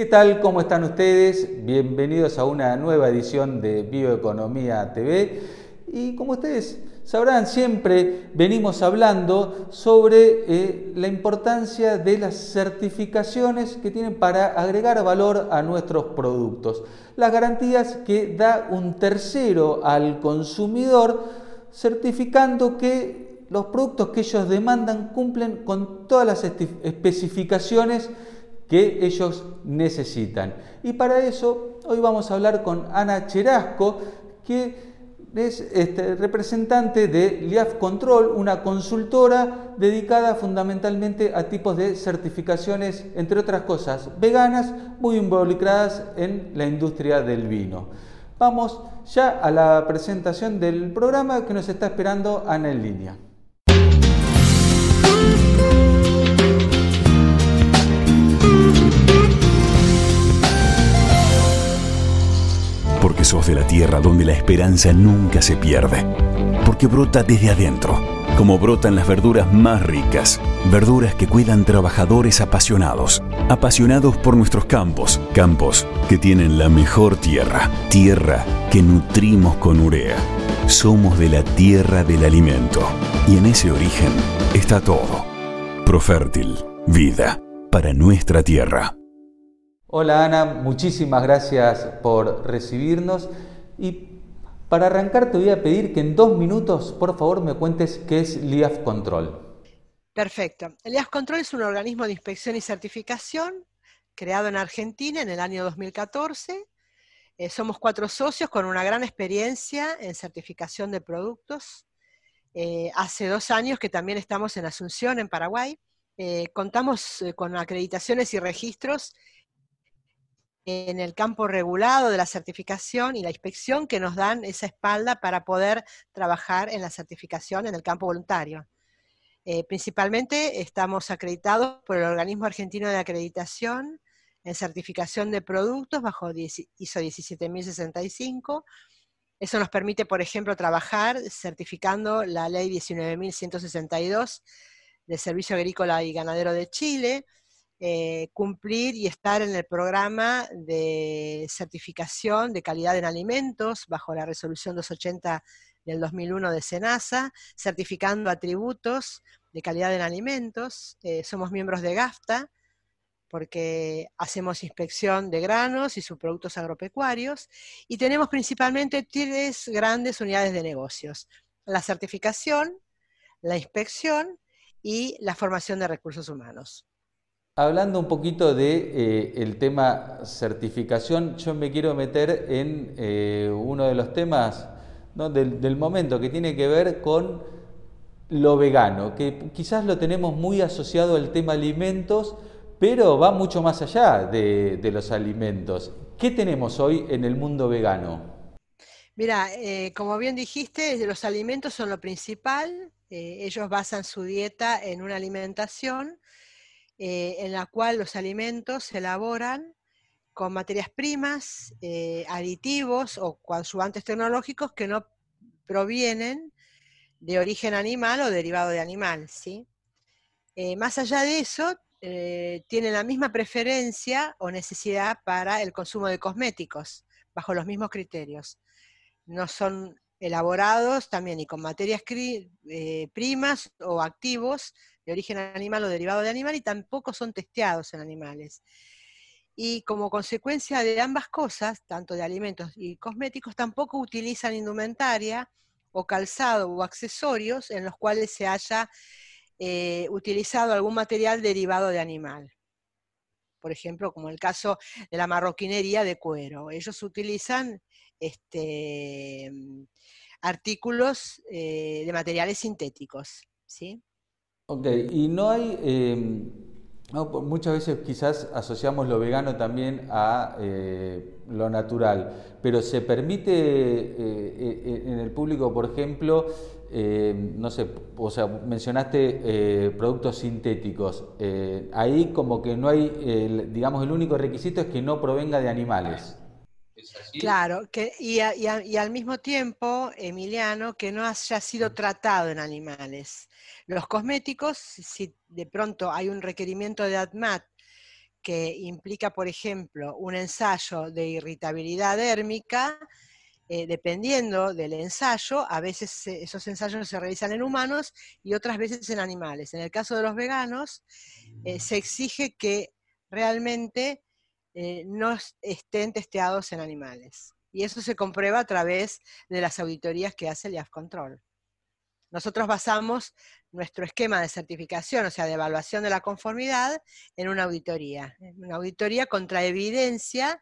¿Qué tal? ¿Cómo están ustedes? Bienvenidos a una nueva edición de Bioeconomía TV. Y como ustedes sabrán, siempre venimos hablando sobre eh, la importancia de las certificaciones que tienen para agregar valor a nuestros productos. Las garantías que da un tercero al consumidor certificando que los productos que ellos demandan cumplen con todas las especificaciones que ellos necesitan. Y para eso hoy vamos a hablar con Ana Cherasco, que es este, representante de LIAF Control, una consultora dedicada fundamentalmente a tipos de certificaciones, entre otras cosas, veganas, muy involucradas en la industria del vino. Vamos ya a la presentación del programa que nos está esperando Ana en línea. De la tierra donde la esperanza nunca se pierde. Porque brota desde adentro, como brotan las verduras más ricas. Verduras que cuidan trabajadores apasionados. Apasionados por nuestros campos. Campos que tienen la mejor tierra. Tierra que nutrimos con urea. Somos de la tierra del alimento. Y en ese origen está todo. Profértil. Vida para nuestra tierra. Hola Ana, muchísimas gracias por recibirnos y para arrancar te voy a pedir que en dos minutos por favor me cuentes qué es LIAF Control. Perfecto. El LIAF Control es un organismo de inspección y certificación creado en Argentina en el año 2014. Eh, somos cuatro socios con una gran experiencia en certificación de productos. Eh, hace dos años que también estamos en Asunción, en Paraguay. Eh, contamos con acreditaciones y registros en el campo regulado de la certificación y la inspección que nos dan esa espalda para poder trabajar en la certificación en el campo voluntario. Eh, principalmente estamos acreditados por el Organismo Argentino de Acreditación en certificación de productos bajo ISO 17065. Eso nos permite, por ejemplo, trabajar certificando la ley 19162 del Servicio Agrícola y Ganadero de Chile, eh, cumplir y estar en el programa de certificación de calidad en alimentos bajo la resolución 280 del 2001 de SENASA, certificando atributos de calidad en alimentos. Eh, somos miembros de GAFTA porque hacemos inspección de granos y subproductos agropecuarios y tenemos principalmente tres grandes unidades de negocios. La certificación, la inspección y la formación de recursos humanos. Hablando un poquito de eh, el tema certificación, yo me quiero meter en eh, uno de los temas del, momento que tiene que ver con lo vegano, que quizás lo tenemos muy asociado al tema alimentos, pero va mucho más allá de, los alimentos. ¿Qué tenemos hoy en el mundo vegano? Mira, eh, como bien dijiste, los alimentos son lo principal. ellos basan su dieta en una alimentación eh, en la cual los alimentos se elaboran con materias primas, eh, aditivos o coadyuvantes tecnológicos que no provienen de origen animal o derivado de animal. ¿sí? Eh, más allá de eso, tienen la misma preferencia o necesidad para el consumo de cosméticos, bajo los mismos criterios. No son elaborados también ni con materias primas o activos de origen animal o derivado de animal y tampoco son testeados en animales. Y como consecuencia de ambas cosas, tanto de alimentos y cosméticos, tampoco utilizan indumentaria o calzado o accesorios en los cuales se haya eh, utilizado algún material derivado de animal. Por ejemplo, como el caso de la marroquinería de cuero. Ellos utilizan este, artículos eh, de materiales sintéticos. ¿sí? Ok, y no hay, em, muchas veces quizás asociamos lo vegano también a eh, lo natural, pero se permite eh, eh, en el público, por ejemplo, em, no sé, o sea, mencionaste productos sintéticos, ahí como que no hay, digamos, el único requisito es que no provenga de animales. Claro, que, y, al mismo tiempo, Emiliano, que no haya sido tratado en animales. Los cosméticos, si de pronto hay un requerimiento de ADMAT que implica, por ejemplo, un ensayo de irritabilidad dérmica, eh, dependiendo del ensayo, a veces esos ensayos se realizan en humanos y otras veces en animales. En el caso de los veganos, eh, se exige que realmente eh, no estén testeados en animales. Y eso se comprueba a través de las auditorías que hace el IAF Control. Nosotros basamos nuestro esquema de certificación, o sea, de evaluación de la conformidad, en una auditoría. Una auditoría contra evidencia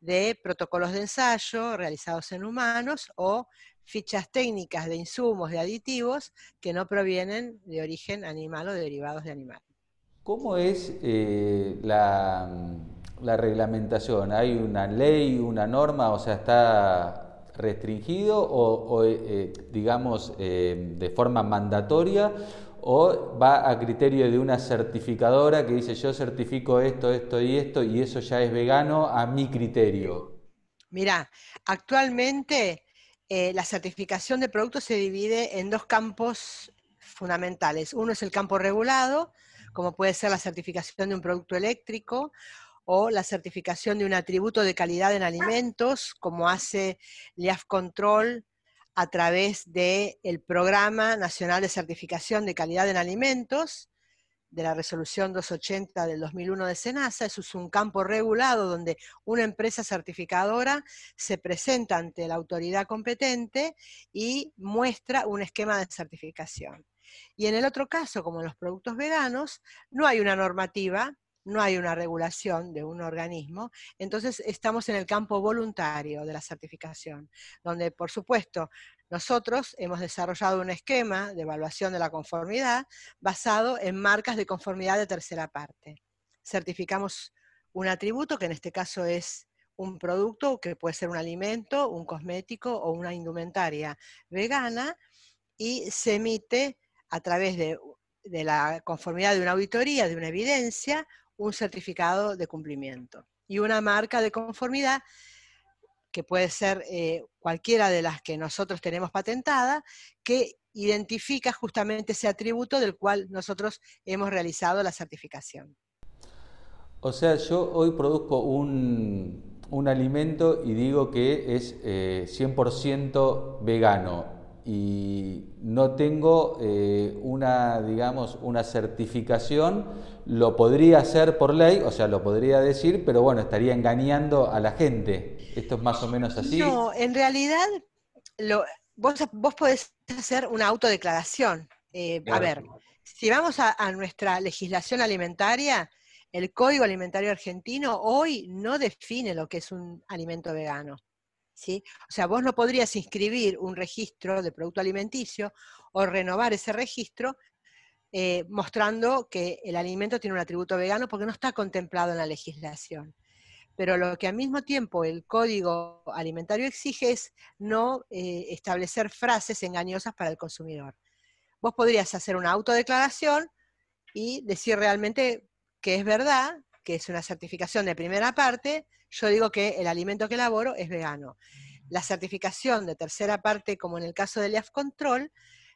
de protocolos de ensayo realizados en humanos o fichas técnicas de insumos, de aditivos, que no provienen de origen animal o de derivados de animal. ¿Cómo es eh, la, reglamentación? ¿Hay una ley, una norma? O sea, ¿está restringido o, eh, digamos, eh, de forma mandatoria? ¿O va a criterio de una certificadora que dice yo certifico esto, esto y esto y eso ya es vegano a mi criterio? Mira, actualmente la certificación de productos se divide en dos campos fundamentales. Uno es el campo regulado, como puede ser la certificación de un producto eléctrico o la certificación de un atributo de calidad en alimentos, como hace LIAF Control a través del Programa Nacional de Certificación de Calidad en Alimentos, de la resolución 280 del 2001 de SENASA. Eso es un campo regulado donde una empresa certificadora se presenta ante la autoridad competente y muestra un esquema de certificación. Y en el otro caso, como en los productos veganos, no hay una normativa, no hay una regulación de un organismo, entonces estamos en el campo voluntario de la certificación, donde por supuesto nosotros hemos desarrollado un esquema de evaluación de la conformidad basado en marcas de conformidad de tercera parte. Certificamos un atributo, que en este caso es un producto que puede ser un alimento, un cosmético o una indumentaria vegana, y se emite a través de, la conformidad de una auditoría, de una evidencia, un certificado de cumplimiento y una marca de conformidad que puede ser eh, cualquiera de las que nosotros tenemos patentada, que identifica justamente ese atributo del cual nosotros hemos realizado la certificación. O sea, yo hoy produzco un, alimento y digo que es 100% eh, vegano y no tengo eh, una, digamos, una certificación, lo podría hacer por ley, o sea, lo podría decir, pero bueno, estaría engañando a la gente. ¿Esto es más o menos así? No, en realidad, lo, vos, vos podés hacer una autodeclaración. Eh, a ver, si vamos a, a nuestra legislación alimentaria, el Código Alimentario Argentino hoy no define lo que es un alimento vegano. O sea, vos no podrías inscribir un registro de producto alimenticio o renovar ese registro eh, mostrando que el alimento tiene un atributo vegano porque no está contemplado en la legislación. Pero lo que al mismo tiempo el código alimentario exige es no eh, establecer frases engañosas para el consumidor. Vos podrías hacer una autodeclaración y decir realmente que es verdad, que es una certificación de primera parte, yo digo que el alimento que elaboro es vegano. La certificación de tercera parte, como en el caso del IAF Control,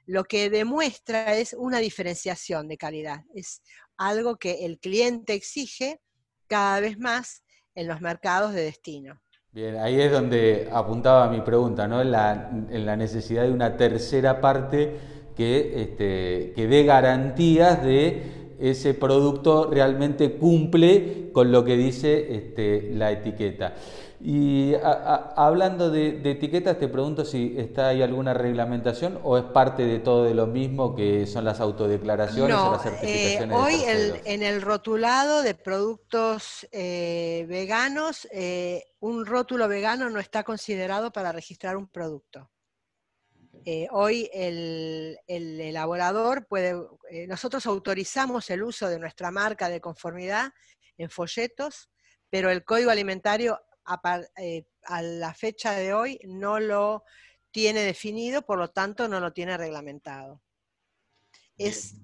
lo que demuestra es una diferenciación de calidad. Es algo que el cliente exige cada vez más en los mercados de destino. Bien, ahí es donde apuntaba mi pregunta, ¿no? En la, necesidad de una tercera parte que, este, que dé garantías de ese producto realmente cumple con lo que dice este, la etiqueta. Y hablando de, etiquetas, te pregunto si está ahí alguna reglamentación o es parte de todo de lo mismo que son las autodeclaraciones o las certificaciones. Eh, hoy en el rotulado de productos eh, veganos, eh, un rótulo vegano no está considerado para registrar un producto. Eh, hoy el, elaborador puede, eh, nosotros autorizamos el uso de nuestra marca de conformidad en folletos, pero el código alimentario a, eh, la fecha de hoy no lo tiene definido, por lo tanto no lo tiene reglamentado. Es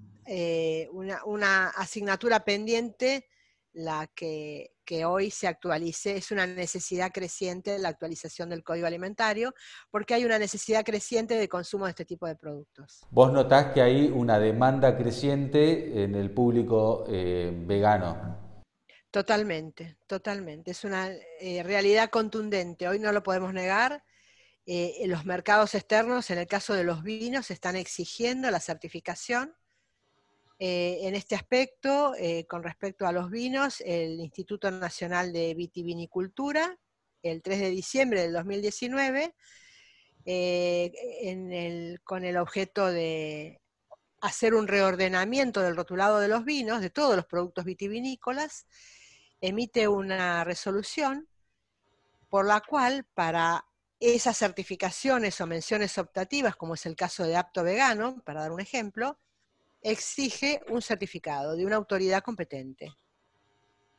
una asignatura pendiente la que, hoy se actualice. Es una necesidad creciente la actualización del código alimentario, porque hay una necesidad creciente de consumo de este tipo de productos. ¿Vos notás que hay una demanda creciente en el público eh, vegano? Totalmente, totalmente. Es una eh, realidad contundente. Hoy no lo podemos negar. Eh, los mercados externos, en el caso de los vinos, están exigiendo la certificación. Eh, en este aspecto, con respecto a los vinos, el Instituto Nacional de Vitivinicultura, el 3 de diciembre del 2019, con el objeto de hacer un reordenamiento del rotulado de los vinos, de todos los productos vitivinícolas, emite una resolución por la cual para esas certificaciones o menciones optativas, como es el caso de apto vegano, para dar un ejemplo, exige un certificado de una autoridad competente.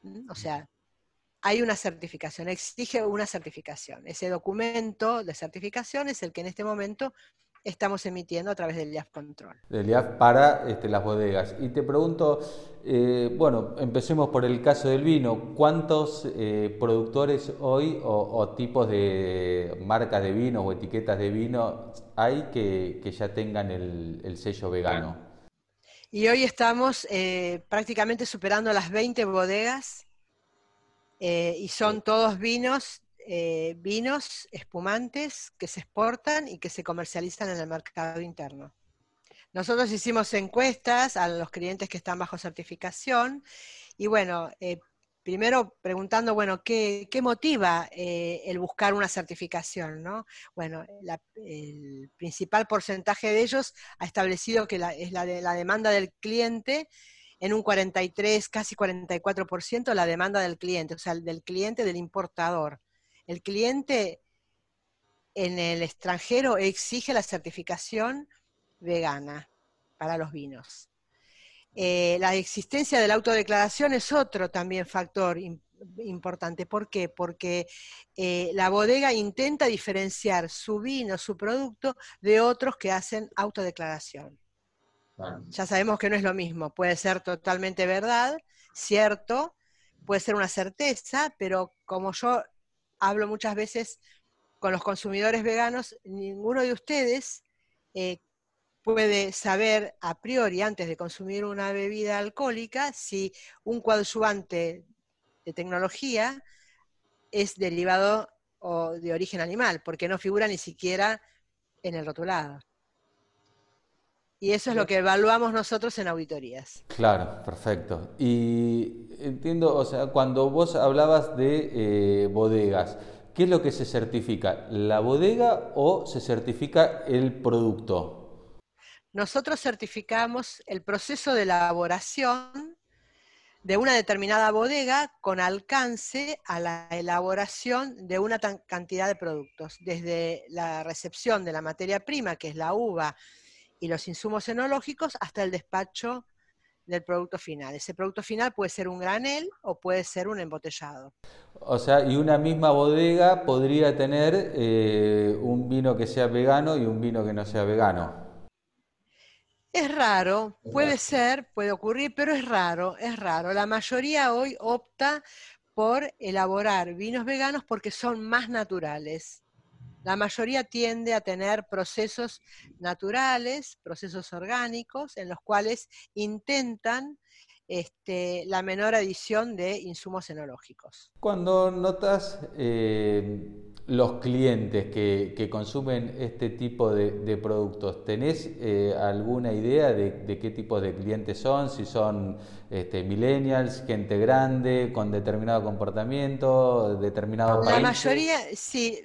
¿Mm? O sea, hay una certificación, exige una certificación. Ese documento de certificación es el que en este momento estamos emitiendo a través del IAF Control. Del IAF para este, las bodegas. Y te pregunto, eh, bueno, empecemos por el caso del vino. ¿Cuántos eh, productores hoy o, tipos de marcas de vino o etiquetas de vino hay que, ya tengan el, sello vegano? Y hoy estamos eh, prácticamente superando las 20 bodegas y son todos vinos eh, vinos espumantes que se exportan y que se comercializan en el mercado interno. Nosotros hicimos encuestas a los clientes que están bajo certificación y bueno, eh, primero preguntando, bueno, ¿qué, motiva eh, el buscar una certificación? ¿no? Bueno, el principal porcentaje de ellos ha establecido que es la, de, la demanda del cliente en un 43, casi 44% la demanda del cliente, o sea, del cliente del importador. El cliente en el extranjero exige la certificación vegana para los vinos. Eh, la existencia de la autodeclaración es otro también factor importante. ¿Por qué? Porque eh, la bodega intenta diferenciar su vino, su producto, de otros que hacen autodeclaración. Ya sabemos que no es lo mismo, puede ser totalmente verdad, cierto, puede ser una certeza, pero como yo hablo muchas veces con los consumidores veganos, ninguno de ustedes eh, puede saber a priori, antes de consumir una bebida alcohólica, si un coadyuvante de tecnología es derivado o de origen animal, porque no figura ni siquiera en el rotulado. Y eso es lo que evaluamos nosotros en auditorías. Claro, perfecto. Y entiendo, o sea, cuando vos hablabas de eh, bodegas, ¿qué es lo que se certifica? ¿La bodega o se certifica el producto? Nosotros certificamos el proceso de elaboración de una determinada bodega con alcance a la elaboración de una cantidad de productos, desde la recepción de la materia prima, que es la uva, y los insumos enológicos hasta el despacho del producto final. Ese producto final puede ser un granel o puede ser un embotellado. O sea, y una misma bodega podría tener eh, un vino que sea vegano y un vino que no sea vegano. Es raro, puede ser, puede ocurrir, pero es raro, es raro. La mayoría hoy opta por elaborar vinos veganos porque son más naturales. La mayoría tiende a tener procesos naturales, procesos orgánicos, en los cuales intentan este, la menor adición de insumos enológicos. Cuando notas eh, los clientes que, consumen este tipo de, productos, ¿tenés eh, alguna idea de, qué tipo de clientes son? Si son este, millennials, gente grande, con determinado comportamiento, determinado país. La mayoría, sí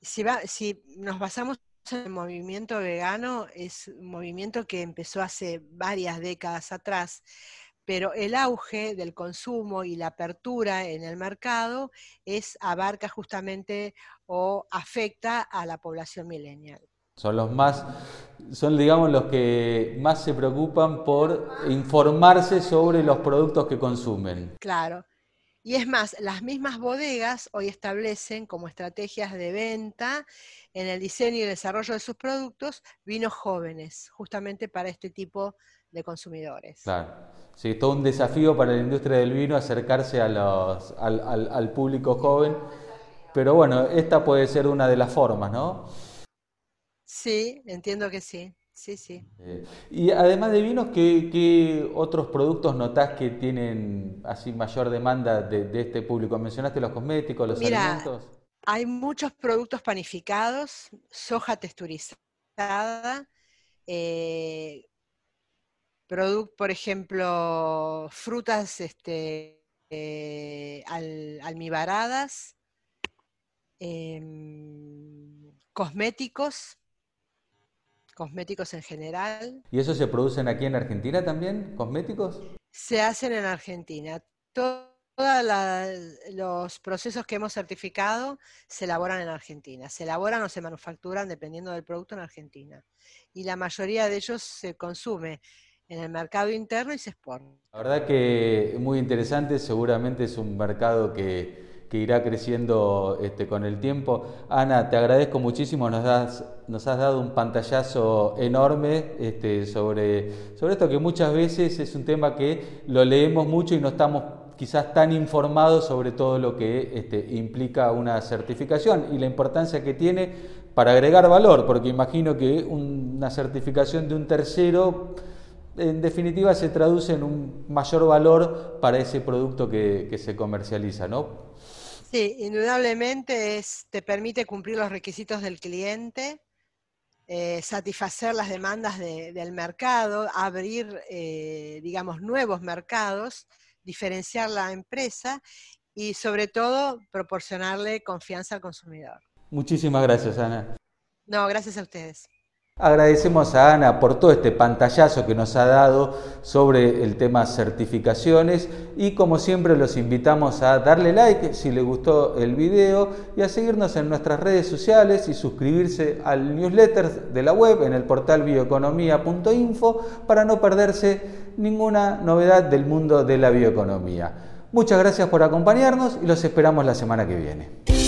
si, nos basamos en el movimiento vegano, es un movimiento que empezó hace varias décadas atrás, pero el auge del consumo y la apertura en el mercado es abarca justamente o afecta a la población millennial. Son los más, son digamos los que más se preocupan por informarse sobre los productos que consumen. Claro, y es más, las mismas bodegas hoy establecen como estrategias de venta en el diseño y desarrollo de sus productos vinos jóvenes, justamente para este tipo de consumidores. Claro. Sí, todo un desafío para la industria del vino acercarse a los, al, al público joven, pero bueno, esta puede ser una de las formas, ¿no? Sí, entiendo que sí. sí, sí. Eh, y además de vinos, ¿qué, otros productos notás que tienen así mayor demanda de, este público? ¿Mencionaste los cosméticos, los alimentos? Hay muchos productos panificados, soja texturizada, eh, por ejemplo, frutas este, eh, almibaradas, em, cosméticos, cosméticos en general. ¿Y eso se producen aquí en Argentina también, cosméticos? Se hacen en Argentina. Todos los procesos que hemos certificado se elaboran en Argentina. Se elaboran o se manufacturan dependiendo del producto en Argentina. Y la mayoría de ellos se consume en el mercado interno y se exporta. La verdad que muy interesante, seguramente es un mercado que, irá creciendo este, con el tiempo. Ana, te agradezco muchísimo, nos, das, nos has dado un pantallazo enorme este, sobre, sobre esto que muchas veces es un tema que lo leemos mucho y no estamos quizás tan informados sobre todo lo que este, implica una certificación y la importancia que tiene para agregar valor, porque imagino que una certificación de un tercero en definitiva se traduce en un mayor valor para ese producto que, se comercializa, ¿no? Sí, indudablemente es, te permite cumplir los requisitos del cliente, eh, satisfacer las demandas del mercado, abrir, eh, digamos, nuevos mercados, diferenciar la empresa y sobre todo proporcionarle confianza al consumidor. Muchísimas gracias, Ana. No, gracias a ustedes. Agradecemos a Ana por todo este pantallazo que nos ha dado sobre el tema certificaciones y como siempre los invitamos a darle like si les gustó el video y a seguirnos en nuestras redes sociales y suscribirse al newsletter de la web en el portal bioeconomía.info para no perderse ninguna novedad del mundo de la bioeconomía. Muchas gracias por acompañarnos y los esperamos la semana que viene.